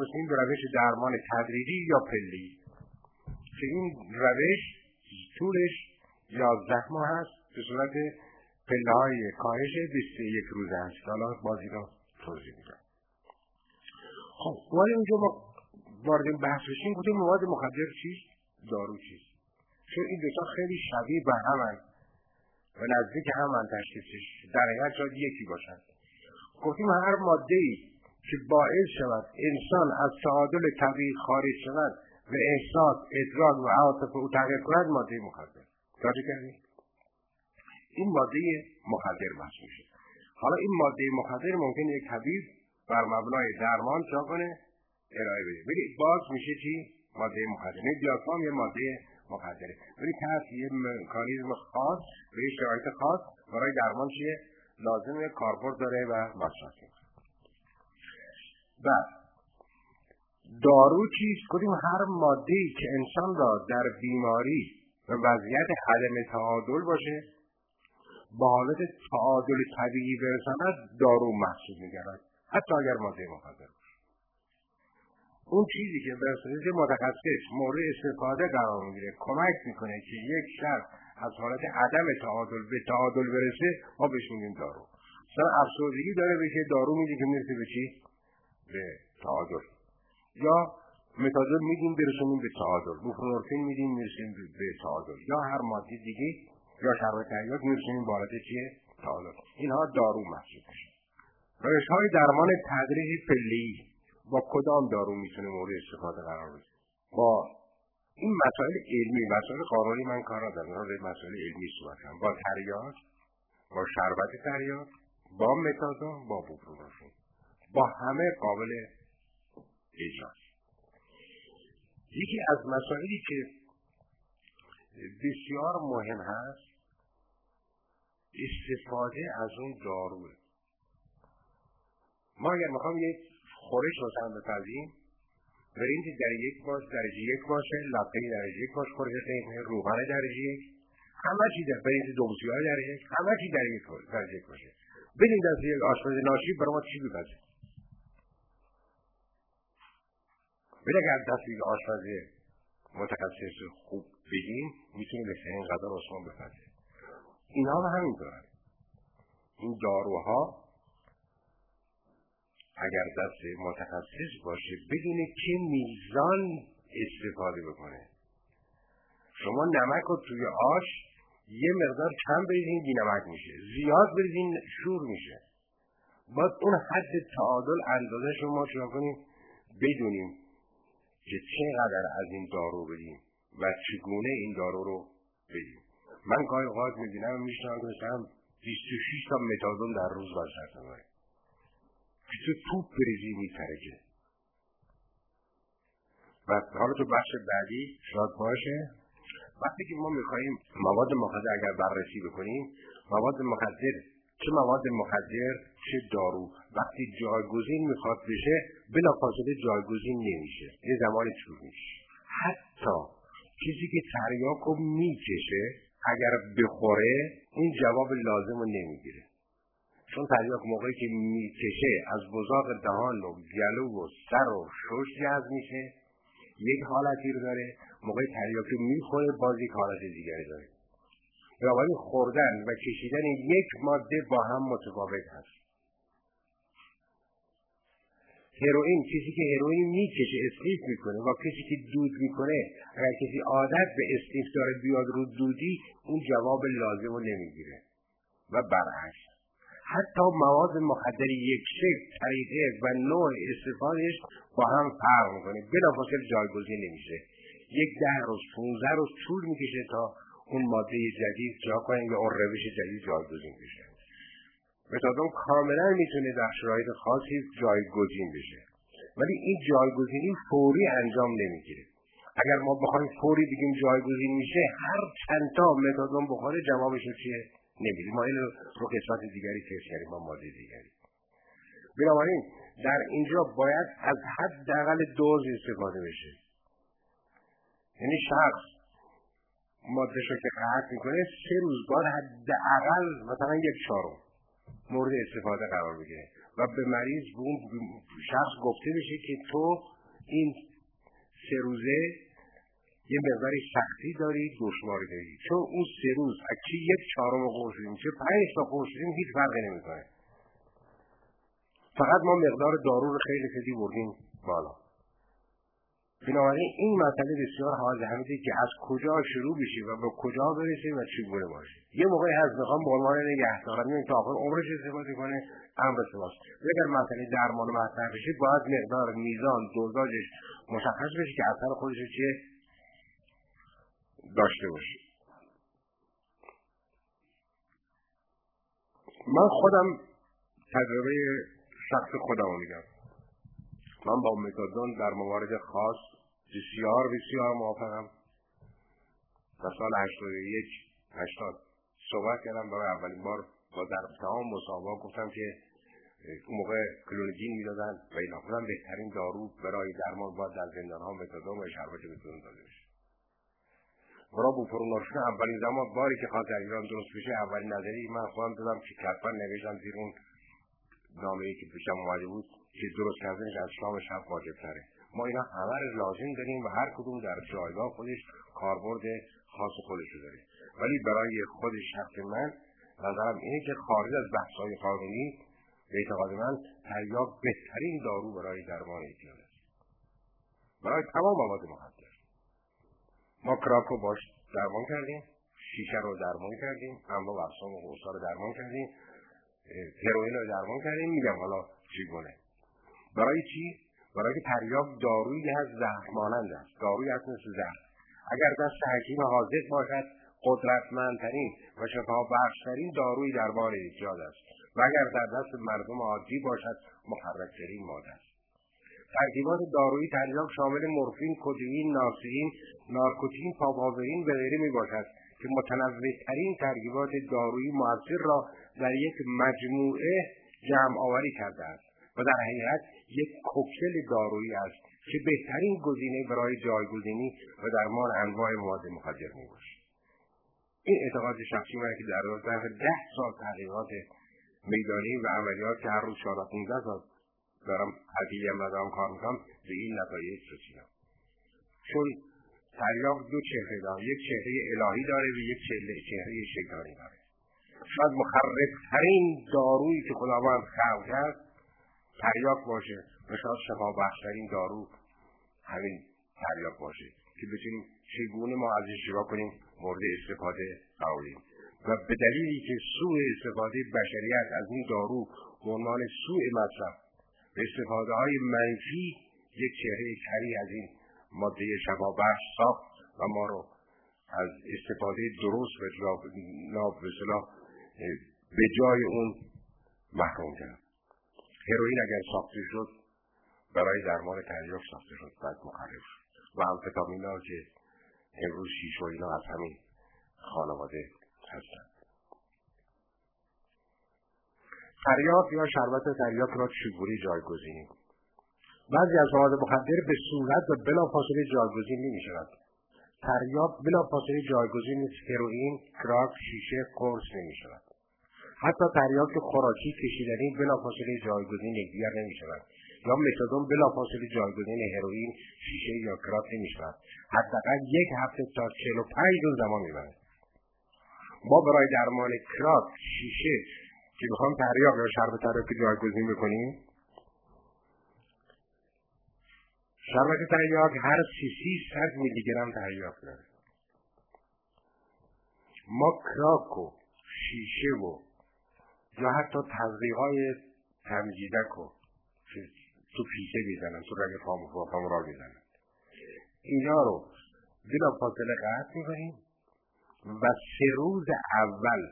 رسیدیم به روش درمان تدریجی یا پلی. که این روش طولش یازده ماه هست به صورت پله های کاهش 21 روز هست حالا بازی را توضیح میدم. خب ولی اونجا ما وارد بحث بشیم گفتیم مواد مخدر چیست؟ دارو چیست؟ چون این دوتا خیلی شبیه به همن و نزدیک همن تشخیصش در حقیقت شاید یکی باشند. گفتیم هر ماده ای که باعث شود انسان از تعادل طبیعی خارج شود و احساس ادراک و عواطف او تغییر کند ماده مخدر. توجه کردید این ماده مخدر محسوب میشه. حالا این ماده مخدر ممکن یک طبیب بر مبنای درمان چا کنه ارائه بده. ولی باز میشه چی؟ ماده مخدر. نه دیافام یه ماده مخدره. ولی تحت یه مکانیزم خاص به شرایط خاص برای درمان چیه؟ لازم کاربرد داره و مصرف بعد دارو چیست؟ کنیم هر ماده که انسان را در بیماری و وضعیت عدم تعادل باشه با حالت تعادل طبیعی برساند دارو محسوب میگرد حتی اگر ماده مخدر باشه. اون چیزی که به متخصص مورد استفاده قرار می‌گیره کمک می‌کنه که یک شخص از حالت عدم تعادل به تعادل برسه ما بهش میگیم دارو. مثلا افسردگی داره بشه دارو میده که می‌رسه به چی؟ به تعادل یا متادول میدیم برسونیم به تعادل بوپرونورفین میدیم می‌رسیم به تعادل یا هر ماده دیگه یا شربت حیات میرسونیم وارد چیه؟ تعادل اینها دارو محسوب میشه روش های درمان تدریج پلی با کدام دارو می‌تونه مورد استفاده قرار بگیره؟ با این مسائل علمی مسائل قانونی من کار ندارم. راجع مسائل علمی صحبت با تریاک با شربت تریاک با متادون با بوپرونورفین با همه قابل اجراست یکی از مسائلی که بسیار مهم هست استفاده از اون داروه. ما اگر می‌خوام یک خورش مثلا بپذیم برنج در یک باش درجه یک باشه لاپه درجه یک باش خورش قیمه روغن درجه یک همه چی در برنج دومسی های درجه یک همه چی در یک درجه یک باشه. بدین دست یک آشپز ناشی برای ما چی بپذیم ولی اگر دست یک آشپز متخصص خوب بگیم می‌تونه بهترین غذا رو شما بپذیره اینها هم همینطور این داروها اگر دست متخصص باشه بدونه که میزان استفاده بکنه. شما نمک رو توی آش یه مقدار کم بریزین بی نمک میشه. زیاد بریزین شور میشه. باید اون حد تعادل اندازه شما شما کنیم؟ بدونیم. که چقدر از این دارو بدیم و چگونه این دارو رو بدیم. من گاهی اوقات می‌بینم میشنم که مثلا 26 تا متادون در روز بر داره که تو توپ بریزی میترکه. و حالا تو بخش بعدی شاید باشه. وقتی که ما میخواییم مواد مخدر اگر بررسی بکنیم مواد مخدر چه مواد مخدر چه دارو. وقتی جایگزین می‌خواد بشه بلافاصله جایگزین نمیشه. یه زمانی طول میشه. حتی کسی که تریاک رو می‌کشه اگر بخوره این جواب لازم رو نمی‌گیره. چون تریاک موقعی که می‌کشه از بزاق دهان و گلو و سر و شش جذب میشه. یک حالتی رو داره. موقع تریاک رو می‌خوره باز یک حالت دیگری داره. بنابراین خوردن و کشیدن یک ماده با هم متفاوت هست. هروئین کسی که هروئین می‌کشه اسلیف می‌کنه و کسی که دود می‌کنه اگر کسی عادت به اسلیف داره بیاد رو دودی اون جواب لازم رو نمی‌گیره و برعکس. حتی مواد مخدر یک شکل طریقه و نوع استفادهش با هم فرق می‌کنه. بلافاصله جایگزین نمیشه. یک ده روز 15 روز طول می‌کشه تا اون ماده جدید جا کنه یا اون روش جدید جایگزین بشه. متادون کاملا می‌تونه در شرایط خاصی جایگزین بشه. ولی این جایگزینی فوری انجام نمی‌گیره. اگر ما بخوایم فوری بگیم جایگزین میشه هر چند تا متادون بخوره جوابش چیه؟ نمیدیم ما این رو قسمت دیگری تست کردیم با ماده دیگری. بنابراین در اینجا باید از حداقل دوز استفاده بشه. یعنی شخص ماده رو که قطع می‌کنه سه روز بعد حداقل مثلا یک چهارم مورد استفاده قرار بگیره و به مریض به اون شخص گفته بشه که تو این سه روزه یه مقداری سختی داری دشواری داری. چون اون سه روز اکی یک چهارم قرص چه پنج تا قرص هیچ فرقی نمی‌کنه. فقط ما مقدار دارو رو خیلی خیلی بردیم بالا. بنابراین این مسئله بسیار حال همیده که از کجا شروع بشه و به کجا برسه و چگونه باشه. یه موقعی هست می‌خوام به عنوان نگهدارم این تا آخر عمرش استفاده کنه امر شماست اگر مسئله درمان مطرح بشه باید مقدار میزان دوزاجش مشخص بشه که اثر خودش چیه؟ داشته باشه. من خودم تجربه شخص خودم میگم من با متادون در موارد خاص بسیار بسیار موافقم. در سال 81 80 صحبت کردم. برای اولین بار با در تمام مسابقه گفتم که اون موقع کلونیدین می‌دادن و اینا. خودم بهترین دارو برای درمان باید در زندان ها متادون و شربت متادون داده بشه. برای بوپروناشون اولین زمان باری که در ایران درست بشه اولین نظری من خودم دادم که کتبا نوشتم زیر اون نامه ای که پیشم اومده بود که درست کردنش از شام شب واجب تره. ما اینا همه لازم داریم و هر کدوم در جایگاه خودش کاربرد خاص خودش رو داره. ولی برای خود شخص من نظرم اینه که خارج از بحث‌های قانونی به اعتقاد من تریاک بهترین دارو برای درمان اعتیاد است. برای تمام مواد مخدر ما کراک رو باش درمان کردیم شیشه رو درمان کردیم اما افسان و رو درمان کردیم. هروئین رو درمان کردیم میگم حالا چگونه؟ برای چی؟ برای که تریاک دارویی هست زهر مانند است. دارویی هست مثل زهر اگر دست حکیم حاضر باشد قدرتمندترین و شفا بخشترین داروی دربار ایجاد است. و اگر در دست مردم عادی باشد محرکترین ماده است. ترکیبات دارویی تریاک شامل مورفین کدئین ناسئین نارکوتین پاپاورین و غیره می باشد که متنوعترین ترکیبات دارویی موثر را در یک مجموعه جمع آوری کرده است و در حقیقت یک کوکتل دارویی است که بهترین گزینه برای جایگزینی و درمان انواع مواد مخدر می باشد. این اعتقاد شخصی من که در ظرف ده سال تحقیقات میدانی و عملیات که هر روز 14 15 سال دارم حقیقی هم دارم کار می‌کنم به این نتایج رسیدم. چون تریاق دو چهره داره. یک چهره الهی داره و یک چهره شیطانی داره. شاید مخربترین دارویی که خداوند خلق کرد تریاک باشه و شاید شفا بخشترین دارو همین تریاک باشه که بتونیم چگونه ما ازش جدا کنیم مورد استفاده قراریم. و به دلیلی که سوء استفاده بشریت از این دارو به عنوان سوء مصرف به استفاده های منفی یک چهره کری از این ماده شفا بخش ساخت و ما رو از استفاده درست و به جای اون محروم کرد هروئین اگر ساخته شد برای درمان تریاک ساخته شد بعد مخرب شد. و امفتامین ها که امروز شیش و اینا از همین خانواده هستند تریاک یا شربت تریاک را چگونه جایگزینی بعضی از مواد مخدر به صورت و بلافاصله جایگزین نمی شود تریاک بلافاصله جایگزین هروئین کراک شیشه قرص نمی شود حتی تریاک خوراکی کشیدنی بلافاصله جایگزین یکدیگر نمی‌شوند یا متادون بلافاصله جایگزین هروئین شیشه یا کراک نمی‌شود. حداقل یک هفته تا چهل و پنج روز زمان می‌برد. ما برای درمان کراک شیشه که می‌خوام تریاک یا شرب تریاک جایگزین بکنیم شربت تریاک هر سی سی صد میلی گرم تریاک داره. ما کراک و شیشه و یا حتی تزریق های تمجیدک رو تو پیشه می‌زنن تو رگ فام را می‌زنن. اینا رو بلا فاصله قطع می‌کنیم و سه روز اول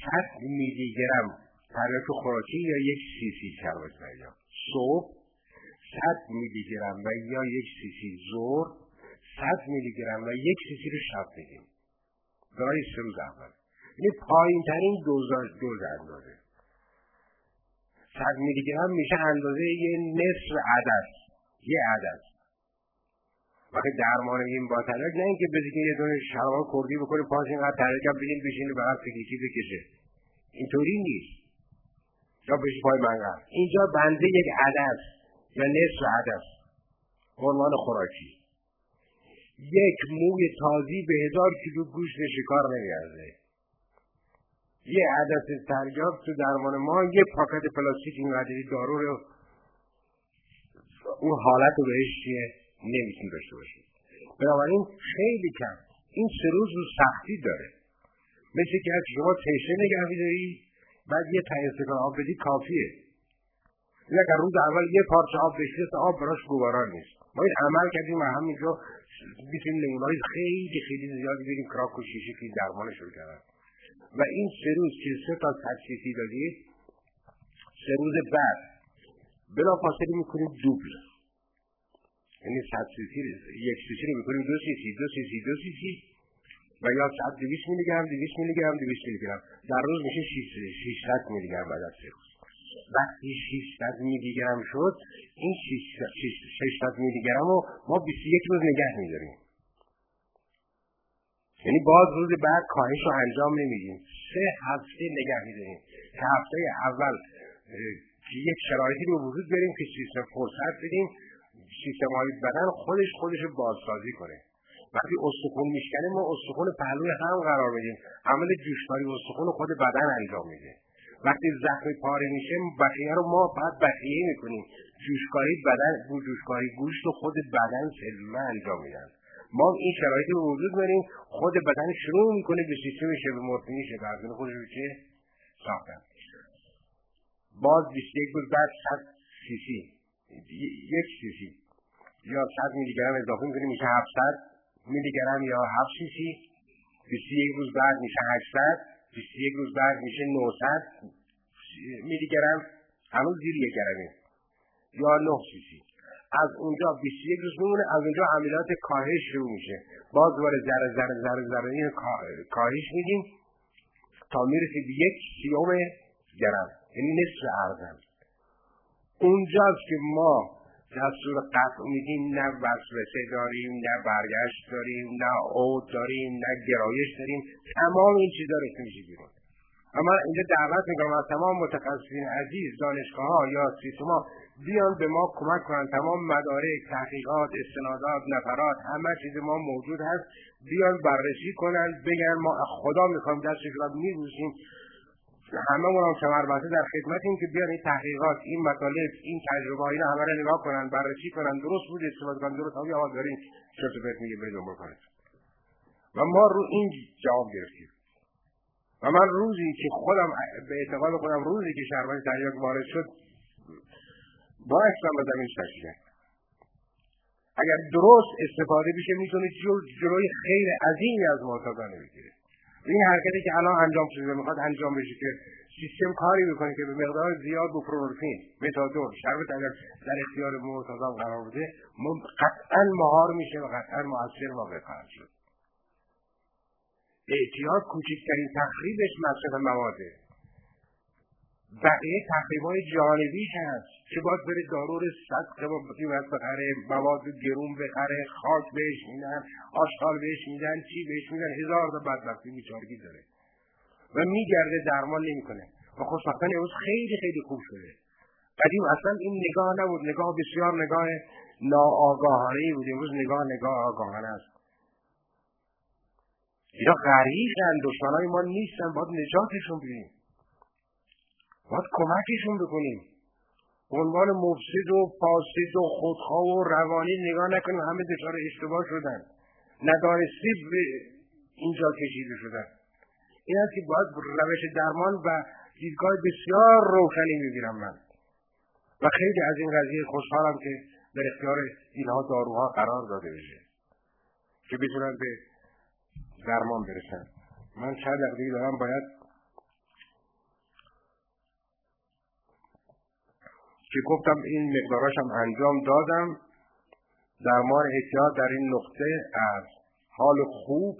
صد میلی گرم تریاک خوراکی یا یک سی سی شربت یا صبح صد میلی گرم و یا یک سی سی زور صد میلی گرم و یک سی سی رو شب بگیم برای سه روز اول یعنی پایین ترین دوز دوز اندازه. صد میلی گرم میشه اندازه یه نصف عدد. یه عدد. وقتی درمان این با تلک نه اینکه بزیدین یه دونه شراب کردی بکنی پاس اینقدر تلک هم بگین بشین بغل فکریکی بکشه اینطوری نیست. یا پیش پای منقل. اینجا بنده یک عدد. یا نصف عدد عنوان خوراکی. یک موی تازی به هزار کیلو گوشت شکار نمیارزه. یه عدد تریاب تو درمان ما یه پاکت پلاستیک اینقدری دارو رو اون حالت رو بهش چیه؟ نمی‌تونی داشته باشید بنابراین خیلی کم. این سه روز رو سختی داره. مثل که از شما تشه نگه داری بعد یه تا آب بدی کافیه. اگر روز اول یه پارچه آب بشید آب براش گواران نیست. ما این عمل کردیم و همینجا می‌تونیم نمونههای خیلی خیلی زیادی بریم کراک و شیشه که درمانش رو کردن. و این سه روز که سه تا تدسیسی دادید سه روز بعد بلا فاصله می‌کنیم دوبل. یعنی صد سیسی یک سیسی رو می‌کنیم دو سیسی دو سیسی دو سیسی و یا صد دویست میلی گرم دویست میلی گرم دویست میلی گرم در روز میشه شیشصد میلی گرم بعد از سه روز. وقتی 600 میلی گرم شد این 600 میلی گرم رو ما 21 روز نگه میداریم. یعنی باز روز بعد کاهش رو انجام نمیدیم. سه هفته نگه میداریم. که هفته اول یک شرایطی رو وجود بریم که سیستم فرصت بدیم سیستم های بدن خودش خودش بازسازی کنه. وقتی استخون میشکنه ما استخون پهلوی هم قرار بدیم عمل جوشکاری استخون خود بدن انجام میده. وقتی زخم پاره میشه بقیه رو ما بعد بقیه می‌کنیم. جوشکاری بدن جوشکاری گوشت و خود بدن سلوله انجام میدن. ما این شرایطی رو وجود داریم خود بدن شروع می‌کنه به سیستم شبه مورفینی شبه ارزون خودش رو چه؟ ساختن. باز 21 روز بعد 100 سیسی یک سیسی یا 100 میلی گرم اضافه می‌کنیم میشه 700 میلی گرم یا 7 سیسی 21 روز بعد میشه 800 21 روز بعد میشه 900 میلی گرم؟ هنوز زیر یک گرمه. یا 9 سیسی. از اونجا 21 روز میمونه از اونجا عملیات کاهش شروع میشه. باز دوباره ذره ذره ذره ذره این کاهش میدیم تا می‌رسه به یک سیوم گرم. یعنی نصف ارزم. اونجاست که ما دستور قطع میدیم نه وسوسه داریم نه برگشت داریم نه عود داریم نه گرایش داریم. تمام این چیزا رو میشه بیرون. اما اینجا دعوت می‌کنم از تمام متخصصین عزیز دانشگاه ها یا سیستما بیان به ما کمک کنن. تمام مدارک تحقیقات استنادات نفرات همه چیز ما موجود هست. بیان بررسی کنن بگن ما خدا می‌خوام دستش رو میبوسیم همه هم کمر بسته در خدمتیم که بیان این تحقیقات این مطالب این تجربه اینا همه رو نگاه کنن بررسی کنن. درست بود استفاده کنن درست آبی آواز دارین شرط بهت میگه بدون بکنید و ما رو این جواب گرفتیم. و من روزی که خودم به اعتقاد خودم روزی که شهربانی تحقیق وارد شد با اکسان به زمین تشکیل اگر درست استفاده بشه می‌تونه جلوی خیر عظیمی از معتادانه بگیره. این حرکتی که الان انجام شده می‌خواد انجام بشه که سیستم کاری بکنه که به مقدار زیاد بوپرورفین متادون شربت اگر در اختیار معتادان قرار بده قطعا مهار میشه و قطعا موثر واقع خواهد شد. اعتیاد کوچکترین تخریبش مصرف مواده بقیه تخریب های جانبیش هست که باید بره دارور صد قیمت بخره مواد گرون بخره خاک بهش میدن آشغال بهش میدن چی بهش میدن هزار تا بدبختی بیچارگی داره. و میگرده درمان نمی‌کنه. و خوشبختانه امروز خیلی خیلی خوب شده. قدیم اصلا این نگاه نبود. نگاه بسیار نگاه ناآگاهانه بود. امروز نگاه نگاه آگاهانه است. اینا غریقن دشمنای ما نیستن. باید نجاتشون بدیم. باید کمکشون بکنیم. عنوان مفسد و فاسد و خودخواه و روانی نگاه نکنیم همه دچار اشتباه شدن. ندانستی به اینجا کشیده شدن. این است که باید روش درمان و دیدگاه بسیار روشنی می‌گیرم من. و خیلی از این قضیه خوشحالم که در اختیار اینها داروها قرار داده بشه که بتونن به درمان برسن. من چند دقیقه دارم باید که گفتم این مقداراش هم انجام دادم. درمان احتیاط در این نقطه از حال خوب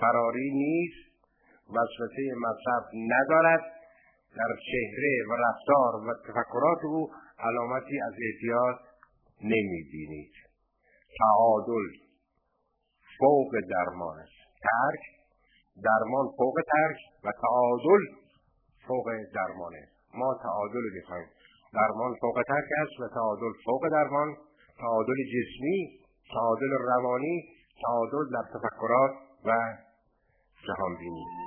فراری نیست وسوسه مصرف ندارد. در چهره و رفتار و تفکرات او علامتی از احتیاط نمی‌بینید. تعادل فوق درمان است. ترک درمان فوق ترک و تعادل فوق درمانه. ما تعادل می‌خوایم درمان فوق ترک است و تعادل فوق درمان تعادل جسمی تعادل روانی تعادل در تفکرات و جهانبینی.